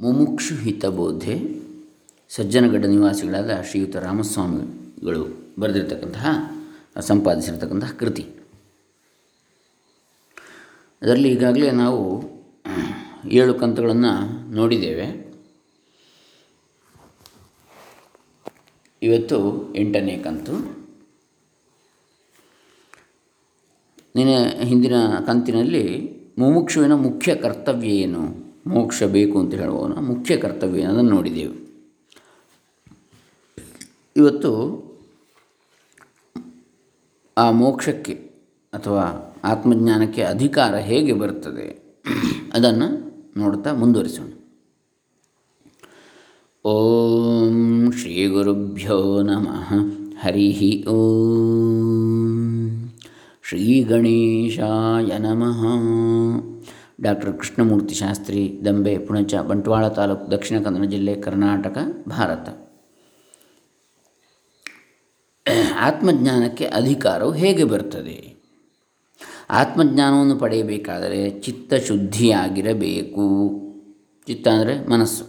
ಮುಮುಕ್ಷು ಹಿತಬೋಧೆ ಸಜ್ಜನಗಡ್ಡ ನಿವಾಸಿಗಳಾದ ಶ್ರೀಯುತ ರಾಮಸ್ವಾಮಿಗಳು ಬರೆದಿರ್ತಕ್ಕಂತಹ, ಸಂಪಾದಿಸಿರ್ತಕ್ಕಂತಹ ಕೃತಿ. ಅದರಲ್ಲಿ ಈಗಾಗಲೇ ನಾವು ಏಳು ಕಂತುಗಳನ್ನು ನೋಡಿದ್ದೇವೆ. ಇವತ್ತು ಎಂಟನೇ ಕಂತು. ನಿನ್ನೆ ಹಿಂದಿನ ಕಂತಿನಲ್ಲಿ ಮುಮುಕ್ಷುವಿನ ಮುಖ್ಯ ಕರ್ತವ್ಯ ಏನು? ಮೋಕ್ಷ ಬೇಕು ಅಂತ ಹೇಳುವವನ ಮುಖ್ಯ ಕರ್ತವ್ಯ ಅದನ್ನು ನೋಡಿದೆವು ಇವತ್ತು ಆ ಮೋಕ್ಷಕ್ಕೆ ಅಥವಾ ಆತ್ಮಜ್ಞಾನಕ್ಕೆ ಅಧಿಕಾರ ಹೇಗೆ ಬರುತ್ತದೆ ಅದನ್ನು ನೋಡ್ತಾ ಮುಂದುವರಿಸೋಣ. ಓಂ ಶ್ರೀ ಗುರುಭ್ಯೋ ನಮಃ. ಹರಿ ಓಂ. ಶ್ರೀ ಗಣೇಶಾಯ ನಮಃ. ಡಾಕ್ಟರ್ ಕೃಷ್ಣಮೂರ್ತಿ ಶಾಸ್ತ್ರಿ ದಂಬೆ ಪುಣಚ, ಬಂಟ್ವಾಳ ತಾಲೂಕು ದಕ್ಷಿಣ ಕನ್ನಡ ಜಿಲ್ಲೆ ಕರ್ನಾಟಕ, ಭಾರತ. ಆತ್ಮಜ್ಞಾನಕ್ಕೆ ಅಧಿಕಾರವು ಹೇಗೆ ಬರ್ತದೆ? ಆತ್ಮಜ್ಞಾನವನ್ನು ಪಡೆಯಬೇಕಾದರೆ ಚಿತ್ತ ಶುದ್ಧಿಯಾಗಿರಬೇಕು. ಚಿತ್ತ ಅಂದರೆ ಮನಸ್ಸು.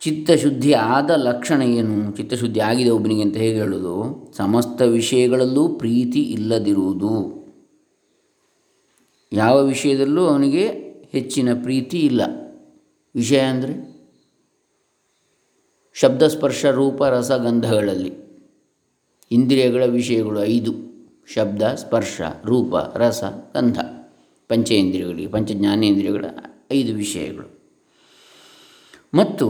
ಚಿತ್ತಶುದ್ಧಿ ಆದ ಲಕ್ಷಣ ಏನು? ಚಿತ್ತಶುದ್ಧಿ ಆಗಿದೆ ಒಬ್ಬನಿಗೆ ಅಂತ ಹೇಗೆ ಹೇಳೋದು? ಸಮಸ್ತ ವಿಷಯಗಳಲ್ಲೂ ಪ್ರೀತಿ ಇಲ್ಲದಿರುವುದು. ಯಾವ ವಿಷಯದಲ್ಲೂ ಅವನಿಗೆ ಹೆಚ್ಚಿನ ಪ್ರೀತಿ ಇಲ್ಲ. ವಿಷಯ ಅಂದರೆ ಶಬ್ದ ಸ್ಪರ್ಶ ರೂಪ ರಸ ಗಂಧಗಳಲ್ಲಿ ಇಂದ್ರಿಯಗಳ ವಿಷಯಗಳು ಐದು. ಶಬ್ದ, ಸ್ಪರ್ಶ, ರೂಪ, ರಸ, ಗಂಧ. ಪಂಚೇಂದ್ರಿಯಗಳಿಗೆ, ಪಂಚಜ್ಞಾನೇಂದ್ರಿಯಗಳ ಐದು ವಿಷಯಗಳು. ಮತ್ತು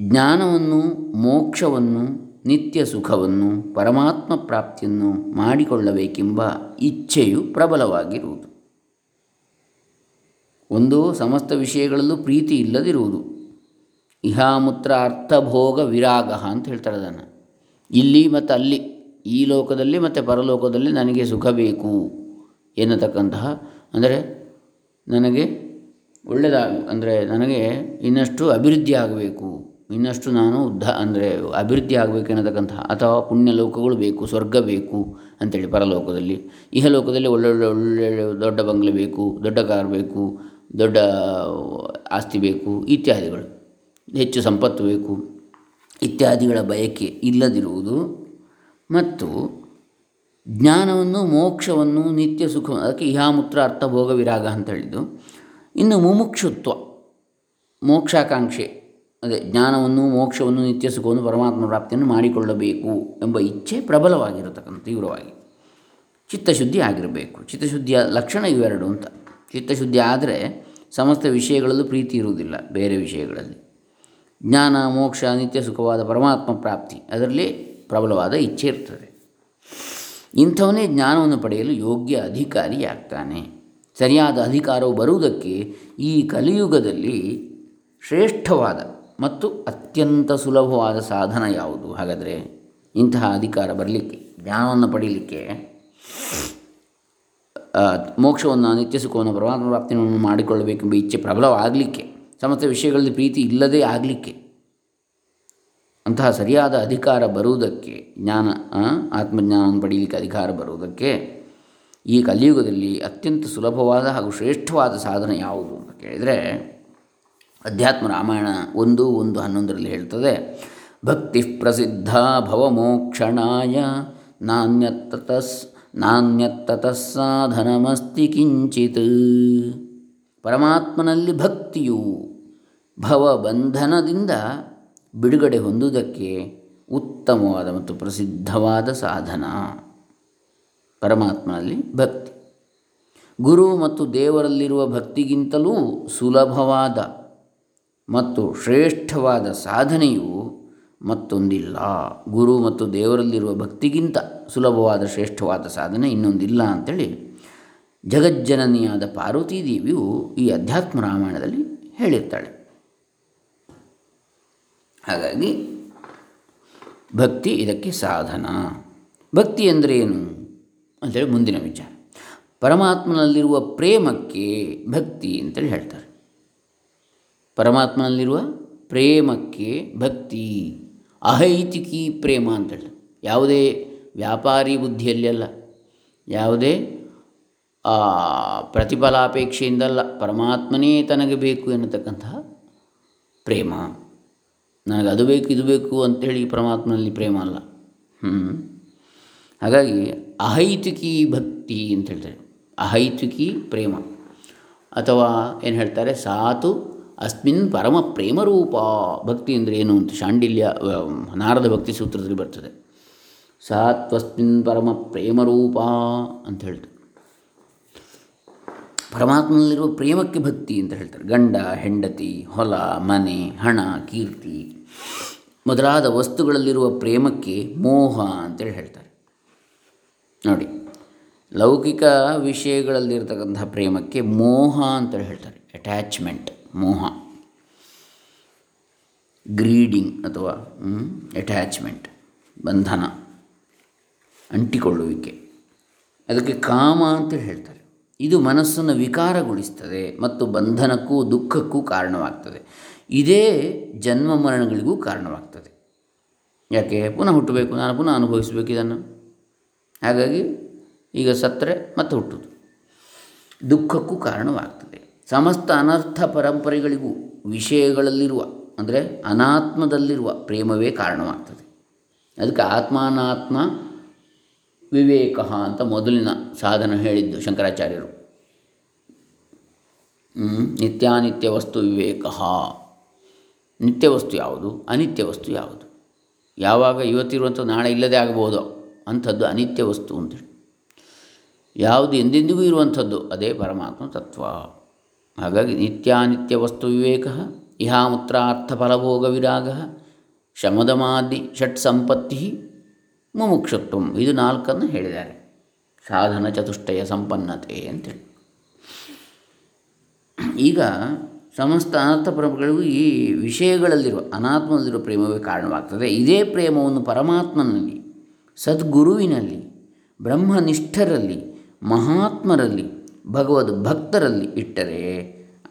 ಜ್ಞಾನವನ್ನು, ಮೋಕ್ಷವನ್ನು ನಿತ್ಯ ಸುಖವನ್ನು, ಪರಮಾತ್ಮ ಪ್ರಾಪ್ತಿಯನ್ನು ಮಾಡಿಕೊಳ್ಳಬೇಕೆಂಬ ಇಚ್ಛೆಯು ಪ್ರಬಲವಾಗಿರುವುದು. ಒಂದು ಸಮಸ್ತ ವಿಷಯಗಳಲ್ಲೂ ಪ್ರೀತಿ ಇಲ್ಲದಿರುವುದು. ಇಹಾಮೂತ್ರ ಅರ್ಥಭೋಗ ವಿರಾಗ ಅಂತ ಹೇಳ್ತಾರೆ ಅದನ್ನು. ಇಲ್ಲಿ ಮತ್ತು ಅಲ್ಲಿ, ಈ ಲೋಕದಲ್ಲಿ ಮತ್ತು ಪರಲೋಕದಲ್ಲಿ ನನಗೆ ಸುಖ ಬೇಕು ಎನ್ನತಕ್ಕಂತಹ, ಅಂದರೆ ನನಗೆ ಒಳ್ಳೆಯದಾಗ ಅಂದರೆ ನನಗೆ ಇನ್ನಷ್ಟು ಅಭಿವೃದ್ಧಿ ಆಗಬೇಕು ಇನ್ನಷ್ಟು ನಾನು ಉದ್ಧ ಅಂದರೆ ಅಭಿವೃದ್ಧಿ ಆಗಬೇಕು ಎನ್ನತಕ್ಕಂತಹ ಅಥವಾ ಪುಣ್ಯ ಲೋಕಗಳು ಬೇಕು, ಸ್ವರ್ಗ ಬೇಕು ಅಂಥೇಳಿ ಪರಲೋಕದಲ್ಲಿ. ಇಹಲೋಕದಲ್ಲಿ ಒಳ್ಳೊಳ್ಳೆ ಒಳ್ಳೊಳ್ಳೆ ದೊಡ್ಡ ಬಂಗ್ಲೆ ಬೇಕು, ದೊಡ್ಡ ಕಾರ್ ಬೇಕು, ದೊಡ್ಡ ಆಸ್ತಿ ಬೇಕು, ಇತ್ಯಾದಿಗಳು. ಹೆಚ್ಚು ಸಂಪತ್ತು ಬೇಕು, ಇತ್ಯಾದಿಗಳ ಬಯಕೆ ಇಲ್ಲದಿರುವುದು. ಮತ್ತು ಜ್ಞಾನವನ್ನು, ಮೋಕ್ಷವನ್ನು, ನಿತ್ಯ ಸುಖ ಅದಕ್ಕೆ ಇಹಾಮೂತ್ರ ಅರ್ಥಭೋಗ ವಿರಾಗ ಅಂತ ಹೇಳಿದ್ದು. ಇನ್ನು ಮುಮುಕ್ಷುತ್ವ, ಮೋಕ್ಷಾಕಾಂಕ್ಷೆ. ಅದೇ ಜ್ಞಾನವನ್ನು ಮೋಕ್ಷವನ್ನು ನಿತ್ಯ ಸುಖವನ್ನು ಪರಮಾತ್ಮ ಪ್ರಾಪ್ತಿಯನ್ನು ಮಾಡಿಕೊಳ್ಳಬೇಕು ಎಂಬ ಇಚ್ಛೆ ಪ್ರಬಲವಾಗಿರತಕ್ಕಂಥ ತೀವ್ರವಾಗಿ. ಚಿತ್ತಶುದ್ಧಿ ಆಗಿರಬೇಕು. ಚಿತ್ತಶುದ್ಧಿಯ ಲಕ್ಷಣ ಇವೆರಡು ಅಂತ. ಚಿತ್ತಶುದ್ಧಿ ಆದರೆ ಸಮಸ್ತ ವಿಷಯಗಳಲ್ಲೂ ಪ್ರೀತಿ ಇರುವುದಿಲ್ಲ ಬೇರೆ ವಿಷಯಗಳಲ್ಲಿ. ಜ್ಞಾನ, ಮೋಕ್ಷ, ನಿತ್ಯ ಸುಖವಾದ ಪರಮಾತ್ಮ ಪ್ರಾಪ್ತಿ ಅದರಲ್ಲಿ ಪ್ರಬಲವಾದ ಇಚ್ಛೆ ಇರ್ತದೆ. ಇಂಥವನೇ ಜ್ಞಾನವನ್ನು ಪಡೆಯಲು ಯೋಗ್ಯ ಅಧಿಕಾರಿಯಾಗ್ತಾನೆ. ಸರಿಯಾದ ಅಧಿಕಾರವು ಬರುವುದಕ್ಕೆ ಈ ಕಲಿಯುಗದಲ್ಲಿ ಶ್ರೇಷ್ಠವಾದ ಮತ್ತು ಅತ್ಯಂತ ಸುಲಭವಾದ ಸಾಧನ ಯಾವುದು? ಹಾಗಾದರೆ ಇಂತಹ ಅಧಿಕಾರ ಬರಲಿಕ್ಕೆ, ಜ್ಞಾನವನ್ನು ಪಡೀಲಿಕ್ಕೆ ಮೋಕ್ಷವನ್ನು ನಿತ್ಯ ಸುಖವನ್ನು ಪರಮಾತ್ಮ ಪ್ರಾಪ್ತಿಯನ್ನು ಮಾಡಿಕೊಳ್ಳಬೇಕೆಂಬ ಇಚ್ಛೆ ಪ್ರಬಲವಾಗಲಿಕ್ಕೆ, ಸಮಸ್ತ ವಿಷಯಗಳಲ್ಲಿ ಪ್ರೀತಿ ಇಲ್ಲದೇ ಆಗಲಿಕ್ಕೆ, ಅಂತಹ ಸರಿಯಾದ ಅಧಿಕಾರ ಬರುವುದಕ್ಕೆ, ಜ್ಞಾನ ಆತ್ಮಜ್ಞಾನವನ್ನು ಪಡೀಲಿಕ್ಕೆ ಅಧಿಕಾರ ಬರುವುದಕ್ಕೆ, ಈ ಕಲಿಯುಗದಲ್ಲಿ ಅತ್ಯಂತ ಸುಲಭವಾದ ಹಾಗೂ ಶ್ರೇಷ್ಠವಾದ ಸಾಧನ ಯಾವುದು ಅಂತ ಕೇಳಿದರೆ ಅಧ್ಯಾತ್ಮ ರಾಮಾಯಣ ಒಂದು ಒಂದು ಹನ್ನೊಂದರಲ್ಲಿ ಹೇಳ್ತದೆ, ಭಕ್ತಿ ಪ್ರಸಿದ್ಧ ಭವಮೋಕ್ಷಣಾಯ ನಾಣ್ಯತಸ್ ನಾಣ್ಯತತಃ ಸಾಧನಮಸ್ತಿ ಕಿಂಚಿತ್. ಪರಮಾತ್ಮನಲ್ಲಿ ಭಕ್ತಿಯು ಭವಬಂಧನದಿಂದ ಬಿಡುಗಡೆ ಹೊಂದುವುದಕ್ಕೆ ಉತ್ತಮವಾದ ಮತ್ತು ಪ್ರಸಿದ್ಧವಾದ ಸಾಧನ. ಪರಮಾತ್ಮನಲ್ಲಿ ಭಕ್ತಿ. ಗುರು ಮತ್ತು ದೇವರಲ್ಲಿರುವ ಭಕ್ತಿಗಿಂತಲೂ ಸುಲಭವಾದ ಮತ್ತು ಶ್ರೇಷ್ಠವಾದ ಸಾಧನೆಯು ಮತ್ತೊಂದಿಲ್ಲ. ಗುರು ಮತ್ತು ದೇವರಲ್ಲಿರುವ ಭಕ್ತಿಗಿಂತ ಸುಲಭವಾದ ಶ್ರೇಷ್ಠವಾದ ಸಾಧನೆ ಇನ್ನೊಂದಿಲ್ಲ ಅಂಥೇಳಿ ಜಗಜ್ಜನನಿಯಾದ ಪಾರ್ವತೀ ದೇವಿಯು ಈ ಅಧ್ಯಾತ್ಮ ರಾಮಾಯಣದಲ್ಲಿ ಹೇಳಿರ್ತಾಳೆ. ಹಾಗಾಗಿ ಭಕ್ತಿ ಇದಕ್ಕೆ ಸಾಧನ. ಭಕ್ತಿ ಅಂದರೆ ಏನು ಅಂತೇಳಿ ಮುಂದಿನ ವಿಚಾರ. ಪರಮಾತ್ಮನಲ್ಲಿರುವ ಪ್ರೇಮಕ್ಕೆ ಭಕ್ತಿ ಅಂತೇಳಿ ಹೇಳ್ತಾರೆ. ಪರಮಾತ್ಮನಲ್ಲಿರುವ ಪ್ರೇಮಕ್ಕೆ ಭಕ್ತಿ. ಅಹೈತಿಕಿ ಪ್ರೇಮ ಅಂತೇಳಿ. ಯಾವುದೇ ವ್ಯಾಪಾರಿ ಬುದ್ಧಿಯಲ್ಲಿ ಅಲ್ಲ. ಯಾವುದೇ ಪ್ರತಿಫಲಾಪೇಕ್ಷೆಯಿಂದಲ್ಲ ಪರಮಾತ್ಮನೇ ತನಗೆ ಬೇಕು ಎನ್ನತಕ್ಕಂತಹ ಪ್ರೇಮ. ನನಗೆ ಅದು ಬೇಕು, ಇದು ಬೇಕು ಅಂತೇಳಿ ಪರಮಾತ್ಮನಲ್ಲಿ ಪ್ರೇಮ ಅಲ್ಲ. ಹ್ಞೂ ಹಾಗಾಗಿ ಅಹೈತಿಕಿ ಭಕ್ತಿ ಅಂತ ಹೇಳ್ತಾರೆ ಅಹೈತಿಕಿ ಪ್ರೇಮ. ಅಥವಾ ಏನು ಹೇಳ್ತಾರೆ? ಸಾತು ಅಸ್ಮಿನ್ ಪರಮ ಪ್ರೇಮರೂಪ ಭಕ್ತಿ ಅಂದರೆ ಏನು ಅಂತ ಶಾಂಡಿಲ್ಯ ನಾರದ ಭಕ್ತಿ ಸೂತ್ರದಲ್ಲಿ ಬರ್ತದೆ. ಸಾತ್ವಸ್ಮಿನ್ ಪರಮ ಪ್ರೇಮರೂಪ ಅಂತ ಹೇಳ್ತಾರೆ. ಪರಮಾತ್ಮನಲ್ಲಿರುವ ಪ್ರೇಮಕ್ಕೆ ಭಕ್ತಿ ಅಂತ ಹೇಳ್ತಾರೆ. ಗಂಡ, ಹೆಂಡತಿ, ಹೊಲ, ಮನೆ, ಹಣ, ಕೀರ್ತಿ ಮೊದಲಾದ ವಸ್ತುಗಳಲ್ಲಿರುವ ಪ್ರೇಮಕ್ಕೆ ಮೋಹ ಅಂತೇಳಿ ಹೇಳ್ತಾರೆ. ನೋಡಿ, ಲೌಕಿಕ ವಿಷಯಗಳಲ್ಲಿರ್ತಕ್ಕಂಥ ಪ್ರೇಮಕ್ಕೆ ಮೋಹ ಅಂತೇಳಿ ಹೇಳ್ತಾರೆ. ಅಟ್ಯಾಚ್ಮೆಂಟ್ ಮೋಹ. ಗ್ರೀಡಿಂಗ್ ಅಥವಾ ಅಟ್ಯಾಚ್ಮೆಂಟ್ ಬಂಧನ, ಅಂಟಿಕೊಳ್ಳುವಿಕೆ. ಅದಕ್ಕೆ ಕಾಮ ಅಂತ ಹೇಳ್ತಾರೆ. ಇದು ಮನಸ್ಸನ್ನು ವಿಕಾರಗೊಳಿಸ್ತದೆ ಮತ್ತು ಬಂಧನಕ್ಕೂ ದುಃಖಕ್ಕೂ ಕಾರಣವಾಗ್ತದೆ. ಇದೇ ಜನ್ಮ ಮರಣಗಳಿಗೂ ಕಾರಣವಾಗ್ತದೆ. ಯಾಕೆ? ಪುನಃ ಹುಟ್ಟಬೇಕು, ನಾನು ಪುನಃ ಅನುಭವಿಸಬೇಕು ಇದನ್ನು. ಹಾಗಾಗಿ ಈಗ ಸತ್ತರೆ ಮತ್ತೆ ಹುಟ್ಟುದು ದುಃಖಕ್ಕೂ ಕಾರಣವಾಗ್ತದೆ. ಸಮಸ್ತ ಅನರ್ಥ ಪರಂಪರೆಗಳಿಗೂ ವಿಷಯಗಳಲ್ಲಿರುವ, ಅಂದರೆ ಅನಾತ್ಮದಲ್ಲಿರುವ ಪ್ರೇಮವೇ ಕಾರಣವಾಗ್ತದೆ. ಅದಕ್ಕೆ ಆತ್ಮಾನಾತ್ಮ ವಿವೇಕ ಅಂತ ಮೊದಲಿನ ಸಾಧನ ಹೇಳಿದ್ದು ಶಂಕರಾಚಾರ್ಯರು. ನಿತ್ಯಾನಿತ್ಯ ವಸ್ತು ವಿವೇಕ. ನಿತ್ಯ ವಸ್ತು ಯಾವುದು? ಅನಿತ್ಯ ವಸ್ತು ಯಾವುದು? ಯಾವಾಗ ಇವತ್ತಿರುವಂಥ ನಾಳೆ ಇಲ್ಲದೆ ಆಗಬಹುದೋ ಅಂಥದ್ದು ಅನಿತ್ಯ ವಸ್ತು ಅಂತೇಳಿ ಯಾವುದು ಎಂದೆಂದಿಗೂ ಇರುವಂಥದ್ದು ಅದೇ ಪರಮಾತ್ಮ ತತ್ವ. ಹಾಗಾಗಿ ನಿತ್ಯಾನಿತ್ಯ ವಸ್ತು ವಿವೇಕ ವಿರಾಗ ಶಮದಮಾದಿ ಷಟ್ ಸಂಪತ್ತಿ ಮುಮುಕ್ಷತ್ವ. ಇದು ನಾಲ್ಕನ್ನು ಹೇಳಿದ್ದಾರೆ. ಸಾಧನ ಚತುಷ್ಟಯ ಸಂಪನ್ನತೆ ಅಂತೇಳಿ. ಈಗ ಸಮಸ್ತ ಅನರ್ಥ ಪರಮಗಳಿಗೂ ಈ ವಿಷಯಗಳಲ್ಲಿರುವ, ಅನಾತ್ಮದಲ್ಲಿರುವ ಪ್ರೇಮವೇ ಕಾರಣವಾಗ್ತದೆ. ಇದೇ ಪ್ರೇಮವನ್ನು ಪರಮಾತ್ಮನಲ್ಲಿ, ಸದ್ಗುರುವಿನಲ್ಲಿ, ಬ್ರಹ್ಮನಿಷ್ಠರಲ್ಲಿ, ಮಹಾತ್ಮರಲ್ಲಿ ಭಗವದ್ ಭಕ್ತರಲ್ಲಿ ಇಟ್ಟರೆ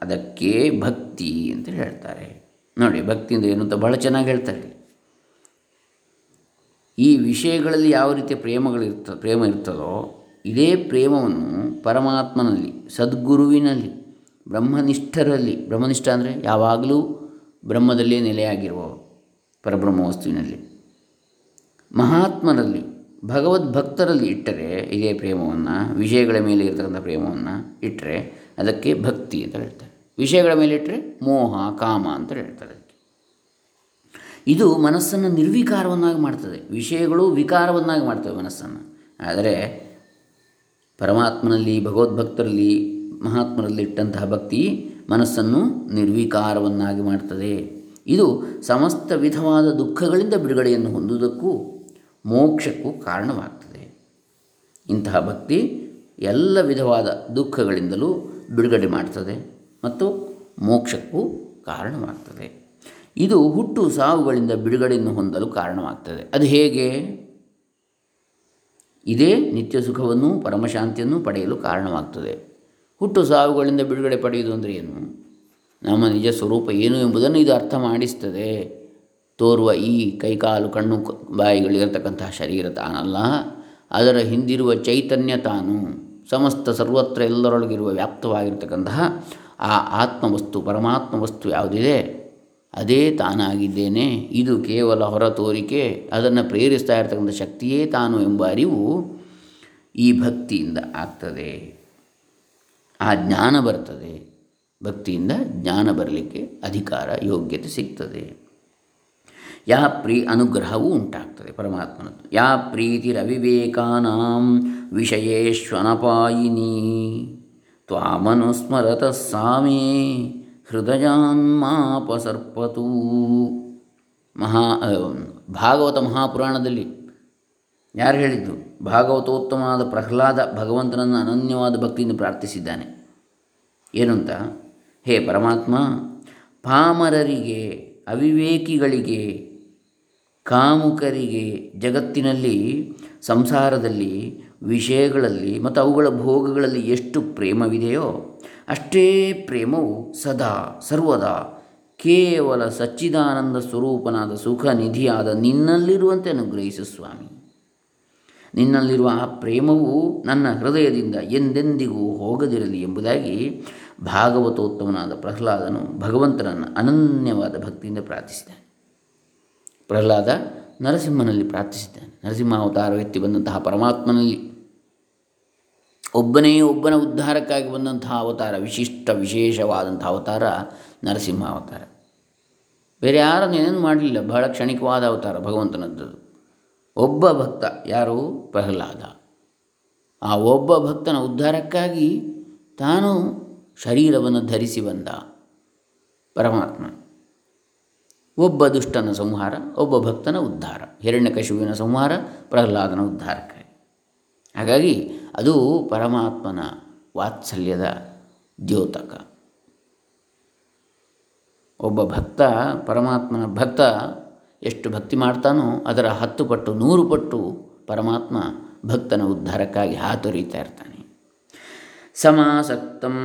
ಅದಕ್ಕೆ ಭಕ್ತಿ ಅಂತ ಹೇಳ್ತಾರೆ. ನೋಡಿ, ಭಕ್ತಿಯಿಂದ ಏನು ಅಂತ ಬಹಳ ಚೆನ್ನಾಗಿ ಹೇಳ್ತಾರೆ. ಈ ವಿಷಯಗಳಲ್ಲಿ ಯಾವ ರೀತಿಯ ಪ್ರೇಮಗಳಿರ್ತ ಪ್ರೇಮ ಇರ್ತದೋ, ಇದೇ ಪ್ರೇಮವನ್ನು ಪರಮಾತ್ಮನಲ್ಲಿ, ಸದ್ಗುರುವಿನಲ್ಲಿ, ಬ್ರಹ್ಮನಿಷ್ಠರಲ್ಲಿ, ಬ್ರಹ್ಮನಿಷ್ಠ ಅಂದರೆ ಯಾವಾಗಲೂ ಬ್ರಹ್ಮದಲ್ಲೇ ನೆಲೆಯಾಗಿರುವ ಪರಬ್ರಹ್ಮ ವಸ್ತುವಿನಲ್ಲಿ, ಮಹಾತ್ಮರಲ್ಲಿ ಭಗವದ್ಭಕ್ತರಲ್ಲಿ ಇಟ್ಟರೆ ಇದೇ ಪ್ರೇಮವನ್ನು, ವಿಷಯಗಳ ಮೇಲೆ ಇರತಕ್ಕಂಥ ಪ್ರೇಮವನ್ನು ಇಟ್ಟರೆ ಅದಕ್ಕೆ ಭಕ್ತಿ ಅಂತ ಹೇಳ್ತಾರೆ. ವಿಷಯಗಳ ಮೇಲೆ ಇಟ್ಟರೆ ಮೋಹ, ಕಾಮ ಅಂತ ಹೇಳ್ತಾರೆ ಅದಕ್ಕೆ. ಇದು ಮನಸ್ಸನ್ನು ನಿರ್ವಿಕಾರವನ್ನಾಗಿ ಮಾಡ್ತದೆ. ವಿಷಯಗಳು ವಿಕಾರವನ್ನಾಗಿ ಮಾಡ್ತವೆ ಮನಸ್ಸನ್ನು. ಆದರೆ ಪರಮಾತ್ಮನಲ್ಲಿ, ಭಗವದ್ಭಕ್ತರಲ್ಲಿ, ಮಹಾತ್ಮರಲ್ಲಿ ಇಟ್ಟಂತಹ ಭಕ್ತಿ ಮನಸ್ಸನ್ನು ನಿರ್ವಿಕಾರವನ್ನಾಗಿ ಮಾಡ್ತದೆ. ಇದು ಸಮಸ್ತ ವಿಧವಾದ ದುಃಖಗಳಿಂದ ಬಿಡುಗಡೆಯನ್ನು ಹೊಂದುವುದಕ್ಕೂ ಮೋಕ್ಷಕ್ಕೂ ಕಾರಣವಾಗ್ತದೆ. ಇಂತಹ ಭಕ್ತಿ ಎಲ್ಲ ವಿಧವಾದ ದುಃಖಗಳಿಂದಲೂ ಬಿಡುಗಡೆ ಮಾಡ್ತದೆ ಮತ್ತು ಮೋಕ್ಷಕ್ಕೂ ಕಾರಣವಾಗ್ತದೆ. ಇದು ಹುಟ್ಟು ಸಾವುಗಳಿಂದ ಬಿಡುಗಡೆಯನ್ನು ಹೊಂದಲು ಕಾರಣವಾಗ್ತದೆ. ಅದು ಹೇಗೆ? ಇದೇ ನಿತ್ಯ ಸುಖವನ್ನು ಪರಮಶಾಂತಿಯನ್ನು ಪಡೆಯಲು ಕಾರಣವಾಗ್ತದೆ. ಹುಟ್ಟು ಸಾವುಗಳಿಂದ ಬಿಡುಗಡೆ ಪಡೆಯುವುದು ಅಂದರೆ ಏನು? ನಮ್ಮ ನಿಜ ಸ್ವರೂಪ ಏನು ಎಂಬುದನ್ನು ಇದು ಅರ್ಥ ಮಾಡಿಸ್ತದೆ. ತೋರುವ ಈ ಕೈಕಾಲು, ಕಣ್ಣು ಬಾಯಿಗಳಿರತಕ್ಕಂತಹ ಶರೀರ ತಾನಲ್ಲ. ಅದರ ಹಿಂದಿರುವ ಚೈತನ್ಯ ತಾನು. ಸಮಸ್ತ ಸರ್ವತ್ರ ಎಲ್ಲರೊಳಗಿರುವ ವ್ಯಾಪ್ತವಾಗಿರ್ತಕ್ಕಂತಹ ಆ ಆತ್ಮವಸ್ತು, ಪರಮಾತ್ಮ ವಸ್ತು ಯಾವುದಿದೆ? ಅದೇ ತಾನಾಗಿದ್ದೇನೆ. ಇದು ಕೇವಲ ಹೊರ ತೋರಿಕೆ. ಅದನ್ನು ಪ್ರೇರಿಸ್ತಾ ಇರತಕ್ಕಂಥ ಶಕ್ತಿಯೇ ತಾನು ಎಂಬ ಅರಿವು ಈ ಭಕ್ತಿಯಿಂದ ಆಗ್ತದೆ. ಆ ಜ್ಞಾನ ಬರ್ತದೆ. ಭಕ್ತಿಯಿಂದ ಜ್ಞಾನ ಬರಲಿಕ್ಕೆ ಅಧಿಕಾರ, ಯೋಗ್ಯತೆ ಸಿಗ್ತದೆ. ಯಾ ಪ್ರೀ ಅನುಗ್ರಹವೂ ಉಂಟಾಗ್ತದೆ ಪರಮಾತ್ಮನದ್ದು. ಯಾ ಪ್ರೀತಿರವಿವೇಕಾನಾಂ ವಿಷಯೇಶ್ವನಪಾಯಿನಿ. ತ್ವಾಮನುಸ್ಮರತ ಸಾಮೇ ಹೃದಯಾನ್ಮಾಪಸರ್ಪತೂ. ಮಹಾ ಭಾಗವತ ಮಹಾಪುರಾಣದಲ್ಲಿ ಯಾರು ಹೇಳಿದ್ದು? ಭಾಗವತೋತ್ತಮನಾದ ಪ್ರಹ್ಲಾದ ಭಗವಂತನನ್ನು ಅನನ್ಯವಾದ ಭಕ್ತಿಯಿಂದ ಪ್ರಾರ್ಥಿಸಿದ್ದಾನೆ. ಏನು ಅಂತ ಹೇ ಪರಮಾತ್ಮ, ಪಾಮರರಿಗೆ, ಅವಿವೇಕಿಗಳಿಗೆ ಕಾಮುಕರಿಗೆ ಜಗತ್ತಿನಲ್ಲಿ, ಸಂಸಾರದಲ್ಲಿ, ವಿಷಯಗಳಲ್ಲಿ ಮತ್ತು ಅವುಗಳ ಭೋಗಗಳಲ್ಲಿ ಎಷ್ಟು ಪ್ರೇಮವಿದೆಯೋ ಅಷ್ಟೇ ಪ್ರೇಮವು ಸದಾ ಸರ್ವದಾ ಕೇವಲ ಸಚ್ಚಿದಾನಂದ ಸ್ವರೂಪನಾದ ಸುಖ ನಿಧಿಯಾದ ನಿನ್ನಲ್ಲಿರುವಂತೆ ಅನುಗ್ರಹಿಸು ಸ್ವಾಮಿ. ನಿನ್ನಲ್ಲಿರುವ ಆ ಪ್ರೇಮವು ನನ್ನ ಹೃದಯದಿಂದ ಎಂದೆಂದಿಗೂ ಹೋಗದಿರಲಿ ಎಂಬುದಾಗಿ ಭಾಗವತೋತ್ತಮನಾದ ಪ್ರಹ್ಲಾದನು ಭಗವಂತನನ್ನು ಅನನ್ಯವಾದ ಭಕ್ತಿಯಿಂದ ಪ್ರಾರ್ಥಿಸಿದ್ದಾನೆ ಪ್ರಹ್ಲಾದ ನರಸಿಂಹನಲ್ಲಿ ಪ್ರಾರ್ಥಿಸಿದ್ದಾನೆ. ನರಸಿಂಹ ಅವತಾರವೆತ್ತಿ ಬಂದಂತಹ ಪರಮಾತ್ಮನಲ್ಲಿ ಒಬ್ಬನೇ ಒಬ್ಬನ ಉದ್ಧಾರಕ್ಕಾಗಿ ಬಂದಂತಹ ಅವತಾರ, ವಿಶಿಷ್ಟ ವಿಶೇಷವಾದಂಥ ಅವತಾರ ನರಸಿಂಹ ಅವತಾರ. ಬೇರೆ ಯಾರನ್ನು ಏನೇನು ಮಾಡಲಿಲ್ಲ, ಬಹಳ ಕ್ಷಣಿಕವಾದ ಅವತಾರ ಭಗವಂತನದ್ದು. ಒಬ್ಬ ಭಕ್ತ ಯಾರು? ಪ್ರಹ್ಲಾದ. ಆ ಒಬ್ಬ ಭಕ್ತನ ಉದ್ಧಾರಕ್ಕಾಗಿ ತಾನು ಶರೀರವನ್ನು ಧರಿಸಿ ಬಂದ ಪರಮಾತ್ಮ. ಒಬ್ಬ ದುಷ್ಟನ ಸಂಹಾರ, ಒಬ್ಬ ಭಕ್ತನ ಉದ್ಧಾರ, ಹಿರಣ್ಯಕಶುವಿನ ಸಂಹಾರ, ಪ್ರಹ್ಲಾದನ ಉದ್ಧಾರಕ್ಕಾಗಿ ಹಾಗಾಗಿ ಅದು ಪರಮಾತ್ಮನ ವಾತ್ಸಲ್ಯದ ದ್ಯೋತಕ. ಒಬ್ಬ ಭಕ್ತ, ಪರಮಾತ್ಮನ ಭಕ್ತ ಎಷ್ಟು ಭಕ್ತಿ ಮಾಡ್ತಾನೋ ಅದರ ಹತ್ತು ಪಟ್ಟು, ನೂರು ಪಟ್ಟು ಪರಮಾತ್ಮ ಭಕ್ತನ ಉದ್ಧಾರಕ್ಕಾಗಿ ಹಾತೊರಿತಾ ಇರ್ತಾನೆ. ಸಮಾಸಕ್ತಂ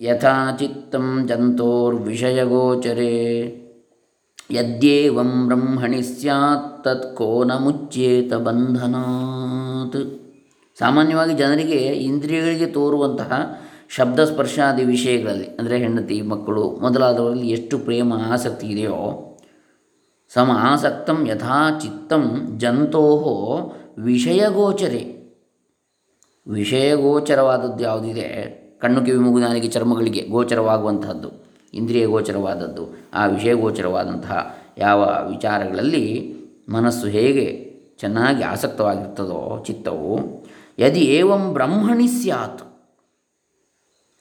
ಯಥಾಚಿತ್ತಂ ಜಂತೋರ್ವಿಷಯಗೋಚರೇ. ಯದ್ಯೇವಂ ಬ್ರಹ್ಮಣಿ ಸ್ಯಾತ್ ತತ್ ಕೋನ ಮುಚ್ಚೇತ ಬಂಧನಾತ್ ಸಾಮಾನ್ಯವಾಗಿ ಜನರಿಗೆ ಇಂದ್ರಿಯಗಳಿಗೆ ತೋರುವಂತಹ ಶಬ್ದ ಸ್ಪರ್ಶಾದಿ ವಿಷಯಗಳಲ್ಲಿ, ಅಂದರೆ ಹೆಂಡತಿ, ಮಕ್ಕಳು ಮೊದಲಾದವರಲ್ಲಿ ಎಷ್ಟು ಪ್ರೇಮ, ಆಸಕ್ತಿ ಇದೆಯೋ, ಸಮ ಆಸಕ್ತಂ ಯಥಾ ಚಿತ್ತಂ ಜಂತೋ ವಿಷಯಗೋಚರೆ. ವಿಷಯಗೋಚರವಾದದ್ದು ಯಾವುದಿದೆ? ಕಣ್ಣು ಕಿವಿ, ಮೂಗು ಚರ್ಮಗಳಿಗೆ ಗೋಚರವಾಗುವಂತಹದ್ದು. ಇಂದ್ರಿಯ ಗೋಚರವಾದದ್ದು ಆ ವಿಷಯ ಗೋಚರವಾದಂತಹ ಯಾವ ವಿಚಾರಗಳಲ್ಲಿ ಮನಸ್ಸು ಹೇಗೆ ಚೆನ್ನಾಗಿ ಆಸಕ್ತವಾಗಿರ್ತದೋ ಚಿತ್ತವು, ಯದಿ ಏವಂ ಬ್ರಹ್ಮಣಿ ಸ್ಯಾತ್.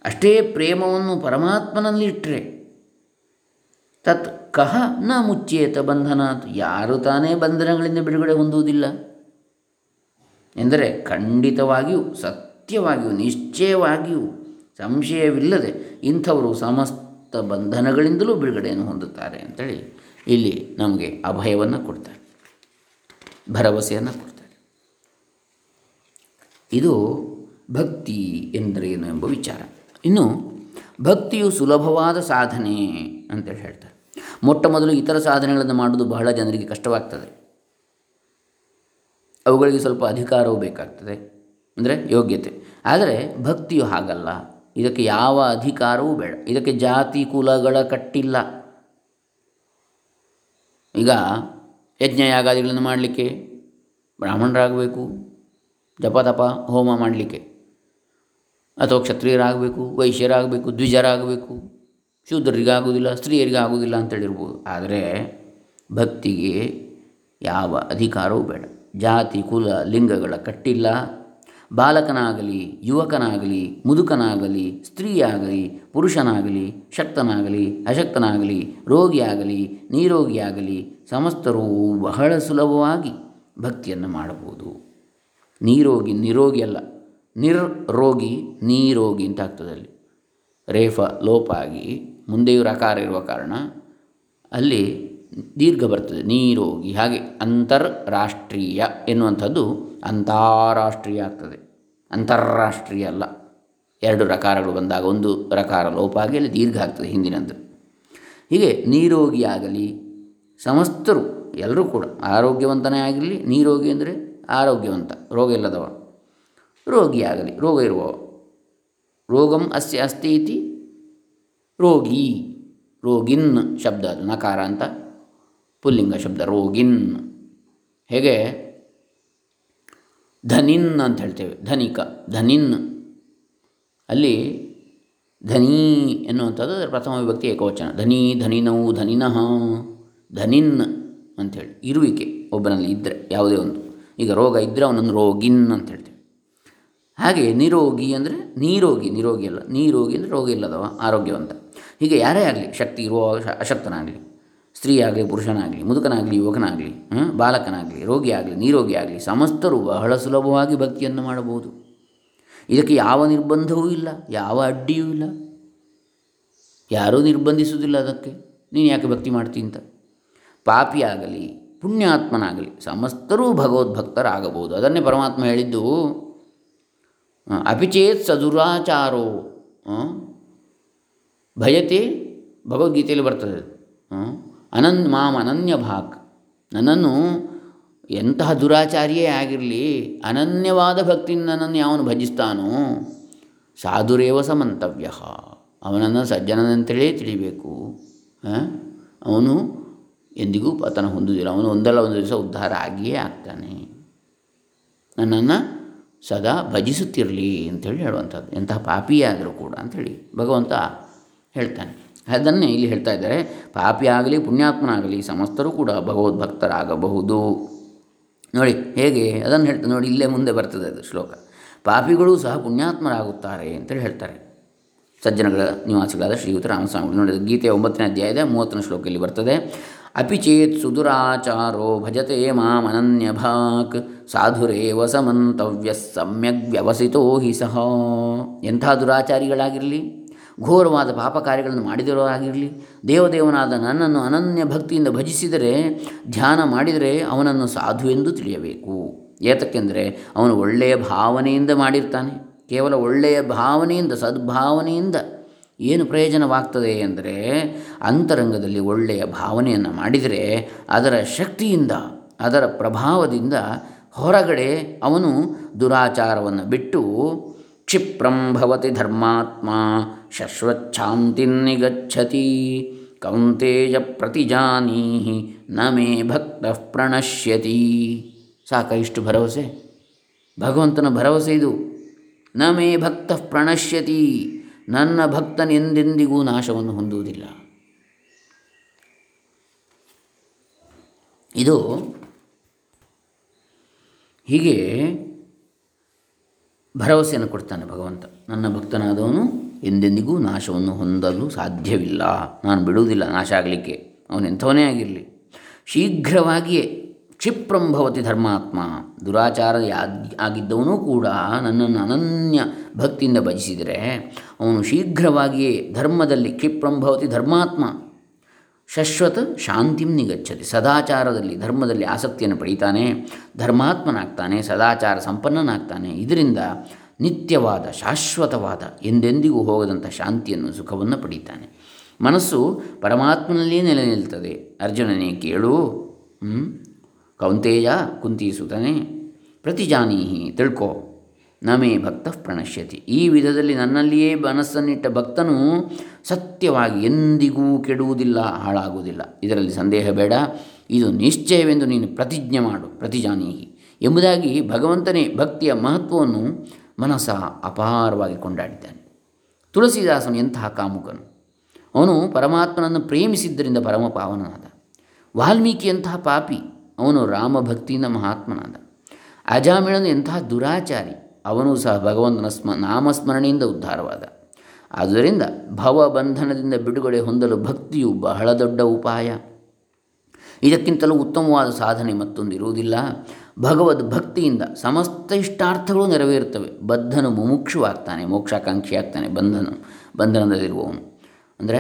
ಅಷ್ಟೇ ಪ್ರೇಮವನ್ನು ಪರಮಾತ್ಮನಲ್ಲಿಟ್ಟರೆ ತತ್ ಕಹ ನ ಮುಚ್ಚೇತ ಬಂಧನಾತ್. ಯಾರು ತಾನೇ ಬಂಧನಗಳಿಂದ ಬಿಡುಗಡೆ ಹೊಂದುವುದಿಲ್ಲ. ಎಂದರೆ ಖಂಡಿತವಾಗಿಯೂ, ಸತ್ಯವಾಗಿಯೂ, ನಿಶ್ಚಯವಾಗಿಯೂ ಸಂಶಯವಿಲ್ಲದೆ ಇಂಥವರು ಸಮಸ್ತ ಬಂಧನಗಳಿಂದಲೂ ಬಿಡುಗಡೆಯನ್ನು ಹೊಂದುತ್ತಾರೆ ಅಂತೇಳಿ ಇಲ್ಲಿ ನಮಗೆ ಅಭಯವನ್ನು ಕೊಡ್ತಾರೆ. ಭರವಸೆಯನ್ನು ಕೊಡ್ತಾರೆ. ಇದು ಭಕ್ತಿ ಎಂದರೇನು ಎಂಬ ವಿಚಾರ. ಇನ್ನು ಭಕ್ತಿಯು ಸುಲಭವಾದ ಸಾಧನೆ ಅಂತೇಳಿ ಹೇಳ್ತಾರೆ. ಮೊಟ್ಟ ಮೊದಲು ಇತರ ಸಾಧನೆಗಳನ್ನು ಮಾಡೋದು ಬಹಳ ಜನರಿಗೆ ಕಷ್ಟವಾಗ್ತದೆ. ಅವುಗಳಿಗೆ ಸ್ವಲ್ಪ ಅಧಿಕಾರವೂ ಬೇಕಾಗ್ತದೆ. ಅಂದರೆ ಯೋಗ್ಯತೆ. ಆದರೆ ಭಕ್ತಿಯು ಹಾಗಲ್ಲ. ಇದಕ್ಕೆ ಯಾವ ಅಧಿಕಾರವೂ ಬೇಡ. ಇದಕ್ಕೆ ಜಾತಿ ಕುಲಗಳ ಕಟ್ಟಿಲ್ಲ. ಈಗ ಯಜ್ಞ ಯಾಗಾದಿಗಳನ್ನು ಮಾಡಲಿಕ್ಕೆ, ಬ್ರಾಹ್ಮಣರಾಗಬೇಕು, ಜಪ ತಪ, ಹೋಮ ಮಾಡಲಿಕ್ಕೆ, ಅಥವಾ ಕ್ಷತ್ರಿಯರಾಗಬೇಕು, ವೈಶ್ಯರಾಗಬೇಕು, ದ್ವಿಜರಾಗಬೇಕು ಸ್ತ್ರೀಯರಿಗೆ ಆಗುವುದಿಲ್ಲ ಅಂತೇಳಿರ್ಬೋದು ಆದರೆ ಭಕ್ತಿಗೆ ಯಾವ ಅಧಿಕಾರವೂ ಬೇಡ. ಜಾತಿ, ಕುಲ, ಲಿಂಗಗಳ ಕಟ್ಟಿಲ್ಲ. ಬಾಲಕನಾಗಲಿ, ಯುವಕನಾಗಲಿ, ಮುದುಕನಾಗಲಿ, ಸ್ತ್ರೀಯಾಗಲಿ, ಪುರುಷನಾಗಲಿ, ಶಕ್ತನಾಗಲಿ, ಅಶಕ್ತನಾಗಲಿ, ರೋಗಿಯಾಗಲಿ, ನೀರೋಗಿಯಾಗಲಿ, ಸಮಸ್ತರೂ ಬಹಳ ಸುಲಭವಾಗಿ ಭಕ್ತಿಯನ್ನು ಮಾಡಬಹುದು. ನೀರೋಗಿ, ನಿರೋಗಿ ಅಲ್ಲ, ನಿರ್ರೋಗಿ, ನೀರೋಗಿ ಅಂತ ಆಗ್ತದೆ ಅಲ್ಲಿ. ರೇಫ, ಲೋಪ ಆಗಿ ಮುಂದೆಯೂ ರಕಾರ ಇರುವ ಕಾರಣ ಅಲ್ಲಿ ದೀರ್ಘ ಬರ್ತದೆ, ನೀರೋಗಿ, ಹಾಗೆ ಅಂತರ್ರಾಷ್ಟ್ರೀಯ ಎನ್ನುವಂಥದ್ದು ಅಂತಾರಾಷ್ಟ್ರೀಯ ಆಗ್ತದೆ. ಅಂತಾರಾಷ್ಟ್ರೀಯ ಅಲ್ಲ. ಎರಡು ರಕಾರಗಳು ಬಂದಾಗ ಒಂದು ರಕಾರ ಲೋಪ ಆಗಿ ದೀರ್ಘ ಆಗ್ತದೆ ಹಿಂದಿನದ್ದು ಹೀಗೆ ನೀರೋಗಿಯಾಗಲಿ ಸಮಸ್ತರು, ಎಲ್ಲರೂ ಕೂಡ ಆರೋಗ್ಯವಂತನೇ ಆಗಿರಲಿ, ನೀರೋಗಿ ಅಂದರೆ ಆರೋಗ್ಯವಂತ, ರೋಗ ಇಲ್ಲದವ ರೋಗಿಯಾಗಲಿ ರೋಗ ಇರುವವ ರೋಗಂ ಅಸ್ಯ ಅಸ್ತಿ ಇತಿ ರೋಗಿ, ರೋಗಿನ್ ಶಬ್ದ ನಕಾರ ಅಂತ, ಪುಲ್ಲಿಂಗ ಶಬ್ದ ರೋಗಿನ್. ಹೇಗೆ? ಧನಿನ್ ಅಂತ ಹೇಳ್ತೇವೆ, ಧನಿಕ, ಧನಿನ್. ಅಲ್ಲಿ ಧನಿ ಎನ್ನುವಂಥದ್ದು ಅದರ ಪ್ರಥಮ ವಿಭಕ್ತಿ ಏಕವಚನ. ಧನಿ, ಧನಿನೌ, ಧನಿನಃ, ಧನಿನ್ ಅಂಥೇಳಿ. ಇರುವಿಕೆ ಒಬ್ಬನಲ್ಲಿ ಇದ್ದರೆ ಯಾವುದೇ ಒಂದು. ಈಗ ರೋಗ ಇದ್ದರೆ ಅವನನ್ನು ರೋಗಿನ್ ಅಂತ ಹೇಳ್ತೇವೆ. ಹಾಗೆ ನಿರೋಗಿ ಅಂದರೆ ನೀರೋಗಿ, ನಿರೋಗಿ ಅಲ್ಲ, ನೀರೋಗಿ ಅಂದರೆ ರೋಗ ಇಲ್ಲದವ, ಆರೋಗ್ಯವಂತ. ಹೀಗೆ ಯಾರೇ ಆಗಲಿ, ಶಕ್ತಿ ಇರುವ ಅಶಕ್ತನಾಗಲಿ. ಸ್ತ್ರೀ ಆಗಲಿ ಪುರುಷನಾಗಲಿ, ಮುದುಕನಾಗಲಿ, ಯುವಕನಾಗಲಿ ಬಾಲಕನಾಗಲಿ, ರೋಗಿಯಾಗಲಿ, ನೀರೋಗಿ ಆಗಲಿ, ಸಮಸ್ತರು ಬಹಳ ಸುಲಭವಾಗಿ ಭಕ್ತಿಯನ್ನು ಮಾಡಬಹುದು. ಇದಕ್ಕೆ ಯಾವ ನಿರ್ಬಂಧವೂ ಇಲ್ಲ, ಯಾವ ಅಡ್ಡಿಯೂ ಇಲ್ಲ. ಯಾರೂ ನಿರ್ಬಂಧಿಸುವುದಿಲ್ಲ ಅದಕ್ಕೆ. ನೀನು ಯಾಕೆ ಭಕ್ತಿ ಮಾಡ್ತೀನಿ ಅಂತ? ಪಾಪಿಯಾಗಲಿ, ಪುಣ್ಯಾತ್ಮನಾಗಲಿ, ಸಮಸ್ತರೂ ಭಗವದ್ಭಕ್ತರಾಗಬಹುದು. ಅದನ್ನೇ ಪರಮಾತ್ಮ ಹೇಳಿದ್ದು ಅಪಿಚೇತ್ ಸದುರಾಚಾರೋ ಭಯತೆ ಭಗವದ್ಗೀತೆಯಲ್ಲಿ ಬರ್ತದೆ ಅನನ್ ಮಾಮ್ ಅನನ್ಯ ಭಾಕ್. ನನ್ನನ್ನು ಎಂತಹ ದುರಾಚಾರಿಯೇ ಆಗಿರಲಿ, ಅನನ್ಯವಾದ ಭಕ್ತಿಯಿಂದ ನನ್ನನ್ನು ಯಾವನು ಭಜಿಸ್ತಾನೋ, ಸಾಧುರೇವ ಸಮಂತವ್ಯ. ಅವನನ್ನು ಸಜ್ಜನನಂತೇಳೇ ತಿಳಿಬೇಕು? ಅವನು ಎಂದಿಗೂ ಪತನ ಹೊಂದುವುದಿಲ್ಲ. ಅವನು ಒಂದಲ್ಲ, ಒಂದು ದಿವಸ ಉದ್ಧಾರ ಆಗಿಯೇ ಆಗ್ತಾನೆ. ನನ್ನನ್ನು ಸದಾ ಭಜಿಸುತ್ತಿರಲಿ ಅಂಥೇಳಿ ಹೇಳುವಂಥದ್ದು. ಎಂತಹ ಪಾಪಿಯೇ ಆದರೂ ಕೂಡ ಅಂಥೇಳಿ ಭಗವಂತ ಹೇಳ್ತಾನೆ. ಅದನ್ನೇ ಇಲ್ಲಿ ಹೇಳ್ತಾ ಇದ್ದಾರೆ. ಪಾಪಿ ಆಗಲಿ ಪುಣ್ಯಾತ್ಮನಾಗಲಿ, ಸಮಸ್ತರು ಕೂಡ ಭಗವದ್ಭಕ್ತರಾಗಬಹುದು. ನೋಡಿ, ಹೇಗೆ? ಅದನ್ನು ಹೇಳ್ತಾರೆ ನೋಡಿ, ಇಲ್ಲೇ ಮುಂದೆ ಬರ್ತದೆ ಅದು ಶ್ಲೋಕ. ಪಾಪಿಗಳು ಸಹ ಪುಣ್ಯಾತ್ಮರಾಗುತ್ತಾರೆ ಅಂತೇಳಿ ಹೇಳ್ತಾರೆ. ಸಜ್ಜನಗಳ ನಿವಾಸಿಗಳಾದ ಶ್ರೀಯುತ ರಾಮಸ್ವಾಮಿಗಳು. ನೋಡಿ ಗೀತೆಯ ಒಂಬತ್ತನೇ ಅಧ್ಯಾಯದ ಮೂವತ್ತನೇ ಶ್ಲೋಕದಲ್ಲಿ ಬರ್ತದೆ. ಅಪಿ ಚೇತ್ ಸುದುರಾಚಾರೋ ಭಜತೆ ಮಾಮನನ್ಯ ಭಾಕ್ ಸಾಧುರೇವ ಸಮಂತವ್ಯ ಸಮ್ಯಕ್ ವ್ಯವಸಿತೋ ಹಿ ಸಹ. ಎಂಥ ದುರಾಚಾರಿಗಳಾಗಿರಲಿ? ಘೋರವಾದ ಪಾಪ ಕಾರ್ಯಗಳನ್ನು ಆಗಿರಲಿ, ದೇವದೇವನಾದ ನನ್ನನ್ನು ಅನನ್ಯ ಭಕ್ತಿಯಿಂದ ಭಜಿಸಿದರೆ, ಧ್ಯಾನ ಮಾಡಿದರೆ ಅವನನ್ನು ಸಾಧು ಎಂದು ತಿಳಿಯಬೇಕು. ಏತಕ್ಕೆಂದರೆ ಅವನು ಒಳ್ಳೆಯ ಭಾವನೆಯಿಂದ ಮಾಡಿರ್ತಾನೆ. ಕೇವಲ ಒಳ್ಳೆಯ ಭಾವನೆಯಿಂದ, ಸದ್ಭಾವನೆಯಿಂದ ಏನು ಪ್ರಯೋಜನವಾಗ್ತದೆ ಅಂದರೆ ಅಂತರಂಗದಲ್ಲಿ ಒಳ್ಳೆಯ ಭಾವನೆಯನ್ನು ಮಾಡಿದರೆ ಅದರ ಶಕ್ತಿಯಿಂದ, ಅದರ ಪ್ರಭಾವದಿಂದ ಹೊರಗಡೆ ಅವನು ದುರಾಚಾರವನ್ನು ಬಿಟ್ಟು ಕ್ಷಿಪ್ರಂ ಭವತಿ ಧರ್ಮಾತ್ಮ ಶಶ್ವಚ್ಛಾಂತಿನ್ನಿಗಚ್ಚತಿ ಕೌಂತೇಯ ಪ್ರತಿಜಾನೀಹಿ ನ ಮೇ ಭಕ್ತ ಪ್ರಣಶ್ಯತಿ ಸಾಕ ಇಷ್ಟು ಭರವಸೆ ಭಗವಂತನ ಭರವಸೆ ಇದು. ನ ಮೇ ಭಕ್ತ ಪ್ರಣಶ್ಯತಿ, ನನ್ನ ಭಕ್ತನೆಂದೆಂದಿಗೂ ನಾಶವನ್ನು ಹೊಂದುವುದಿಲ್ಲ. ಇದು ಹೀಗೆ ಭರವಸೆಯನ್ನು ಕೊಡ್ತಾನೆ ಭಗವಂತ. ನನ್ನ ಭಕ್ತನಾದವನು ಎಂದೆಂದಿಗೂ ನಾಶವನ್ನು ಹೊಂದಲು ಸಾಧ್ಯವಿಲ್ಲ. ನಾನು ಬಿಡುವುದಿಲ್ಲ, ನಾಶ ಆಗಲಿಕ್ಕೆ. ಅವನು ಎಂಥವನೇ ಆಗಿರಲಿ. ಶೀಘ್ರವಾಗಿಯೇ ಕ್ಷಿಪ್ರಂಭವತಿ ಧರ್ಮಾತ್ಮ ದುರಾಚಾರ ಆಗಿದ್ದವನೂ ಕೂಡ ನನ್ನನ್ನು ಅನನ್ಯ ಭಕ್ತಿಯಿಂದ ಭಜಿಸಿದರೆ ಅವನು ಶೀಘ್ರವಾಗಿಯೇ ಧರ್ಮದಲ್ಲಿ ಕ್ಷಿಪ್ರಂಭವತಿ ಧರ್ಮಾತ್ಮ ಶಶ್ವತ ಶಾಂತಿಂ ನಿಗಚ್ಚತಿ ಸದಾಚಾರದಲ್ಲಿ, ಧರ್ಮದಲ್ಲಿ ಆಸಕ್ತಿಯನ್ನು ಪಡೀತಾನೆ, ಧರ್ಮಾತ್ಮನಾಗ್ತಾನೆ, ಸದಾಚಾರ ಸಂಪನ್ನನಾಗ್ತಾನೆ. ಇದರಿಂದ ನಿತ್ಯವಾದ, ಶಾಶ್ವತವಾದ, ಎಂದೆಂದಿಗೂ ಹೋಗದಂಥ ಶಾಂತಿಯನ್ನು, ಸುಖವನ್ನು ಪಡೀತಾನೆ. ಮನಸ್ಸು ಪರಮಾತ್ಮನಲ್ಲಿಯೇ ನೆಲೆ ನಿಲ್ತದೆ. ಅರ್ಜುನನೇ ಕೇಳು? ಕೌಂತೇಯ ಕುಂತೀಸುತನೇ, ಪ್ರತಿಜಾನೀಹಿ ತಿಳ್ಕೋ. ನಮೇ ಭಕ್ತ ಪ್ರಣಶ್ಯತಿ. ಈ ವಿಧದಲ್ಲಿ ನನ್ನಲ್ಲಿಯೇ ಮನಸ್ಸನ್ನಿಟ್ಟ ಭಕ್ತನು ಸತ್ಯವಾಗಿ ಎಂದಿಗೂ ಕೆಡುವುದಿಲ್ಲ, ಹಾಳಾಗುವುದಿಲ್ಲ. ಇದರಲ್ಲಿ ಸಂದೇಹ ಬೇಡ. ಇದು ನಿಶ್ಚಯವೆಂದು ನೀನು ಪ್ರತಿಜ್ಞೆ ಮಾಡು, ಪ್ರತಿಜಾನೀಹಿ. ಎಂಬುದಾಗಿ ಭಗವಂತನೇ ಭಕ್ತಿಯ ಮಹತ್ವವನ್ನು ಮನಸ್ಸ ಅಪಾರವಾಗಿ ಕೊಂಡಾಡಿದ್ದಾನೆ. ತುಳಸಿದಾಸನು ಎಂತಹ ಕಾಮುಕನು? ಅವನು ಪರಮಾತ್ಮನನ್ನು ಪ್ರೇಮಿಸಿದ್ದರಿಂದ ಪರಮ ಪಾವನನಾದ ವಾಲ್ಮೀಕಿಯಂತಹ ಪಾಪಿ, ಅವನು ರಾಮಭಕ್ತಿಯಿಂದ ಮಹಾತ್ಮನಾದ. ಅಜಾಮಿಳನು ಎಂತಹ ದುರಾಚಾರಿ ಅವನು ಸಹ ಭಗವಂತನ ಸ್ಮ, ನಾಮಸ್ಮರಣೆಯಿಂದ ಉದ್ಧಾರವಾದ. ಆದ್ದರಿಂದ ಭವಬಂಧನದಿಂದ ಬಿಡುಗಡೆ ಹೊಂದಲು ಭಕ್ತಿಯು ಬಹಳ ದೊಡ್ಡ ಉಪಾಯ. ಇದಕ್ಕಿಂತಲೂ ಉತ್ತಮವಾದ ಸಾಧನೆ ಮತ್ತೊಂದು ಇರುವುದಿಲ್ಲ. ಭಗವದ್ ಭಕ್ತಿಯಿಂದ ಸಮಸ್ತ ಇಷ್ಟಾರ್ಥಗಳು ನೆರವೇರುತ್ತವೆ. ಬದ್ಧನು ಮುಮುಕ್ಷುವಾಗ್ತಾನೆ ಮೋಕ್ಷಾಕಾಂಕ್ಷಿ ಆಗ್ತಾನೆ ಬಂಧನ, ಬಂಧನದಲ್ಲಿರುವವನು. ಅಂದರೆ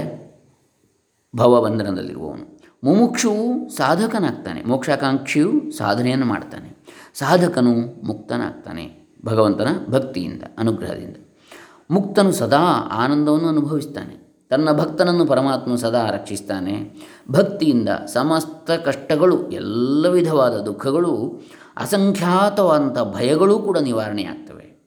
ಭವಬಂಧನದಲ್ಲಿರುವವನು. ಮುಮುಕ್ಷುವು ಸಾಧಕನಾಗ್ತಾನೆ, ಮೋಕ್ಷಾಕಾಂಕ್ಷಿಯು ಸಾಧನೆಯನ್ನು ಮಾಡ್ತಾನೆ. ಸಾಧಕನು ಮುಕ್ತನಾಗ್ತಾನೆ. ಭಗವಂತನ ಭಕ್ತಿಯಿಂದ, ಅನುಗ್ರಹದಿಂದ. ಮುಕ್ತನು ಸದಾ ಆನಂದವನ್ನು ಅನುಭವಿಸ್ತಾನೆ. ತನ್ನ ಭಕ್ತನನ್ನು ಪರಮಾತ್ಮನು ಸದಾ ರಕ್ಷಿಸ್ತಾನೆ. ಭಕ್ತಿಯಿಂದ ಸಮಸ್ತ ಕಷ್ಟಗಳು, ಎಲ್ಲ ವಿಧವಾದ ದುಃಖಗಳು, ಅಸಂಖ್ಯಾತವಾದಂಥ ಭಯಗಳೂ ಕೂಡ ನಿವಾರಣೆಯಾಗ್ತವೆ,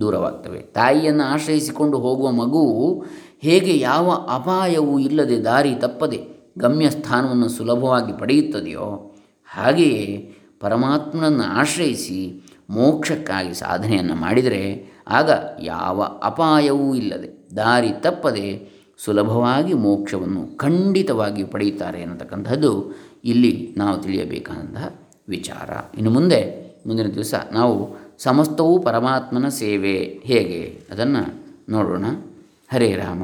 ದೂರವಾಗ್ತವೆ. ತಾಯಿಯನ್ನು ಆಶ್ರಯಿಸಿಕೊಂಡು ಹೋಗುವ ಮಗು ಹೇಗೆ ಯಾವ ಅಪಾಯವೂ ಇಲ್ಲದೆ ದಾರಿ ತಪ್ಪದೆ ಗಮ್ಯ ಸ್ಥಾನವನ್ನು ಸುಲಭವಾಗಿ ಪಡೆಯುತ್ತದೆಯೋ ಹಾಗೆಯೇ ಪರಮಾತ್ಮನನ್ನು ಆಶ್ರಯಿಸಿ ಮೋಕ್ಷಕ್ಕಾಗಿ ಸಾಧನೆಯನ್ನು ಮಾಡಿದರೆ ಆಗ ಯಾವ ಅಪಾಯವೂ ಇಲ್ಲದೆ ದಾರಿ ತಪ್ಪದೆ ಸುಲಭವಾಗಿ ಮೋಕ್ಷವನ್ನು ಖಂಡಿತವಾಗಿ ಪಡೆಯುತ್ತಾರೆ ಅನ್ನತಕ್ಕಂಥದ್ದು ಇಲ್ಲಿ ನಾವು ತಿಳಿಯಬೇಕಾದಂತಹ ವಿಚಾರ. ಇನ್ನು ಮುಂದೆ ಮುಂದಿನ ದಿವಸ ನಾವು ಸಮಸ್ತವೂ ಪರಮಾತ್ಮನ ಸೇವೆ ಹೇಗೆ ಅದನ್ನು ನೋಡೋಣ. ಹರೇ ರಾಮ.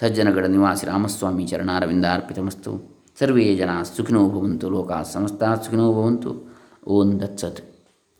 ಸಜ್ಜನಗಡ ನಿವಾಸಿ ರಾಮಸ್ವಾಮಿ ಚರಣಾರವಿಂದ ಅರ್ಪಿತಮಸ್ತು. ಸರ್ವೇ ಜನ ಸುಖಿನೋ ಭವಂತು. ಲೋಕ ಸಮಸ್ತ ಸುಖಿನೋ ಭವಂತು. ಓಂ ದತ್ಸತ್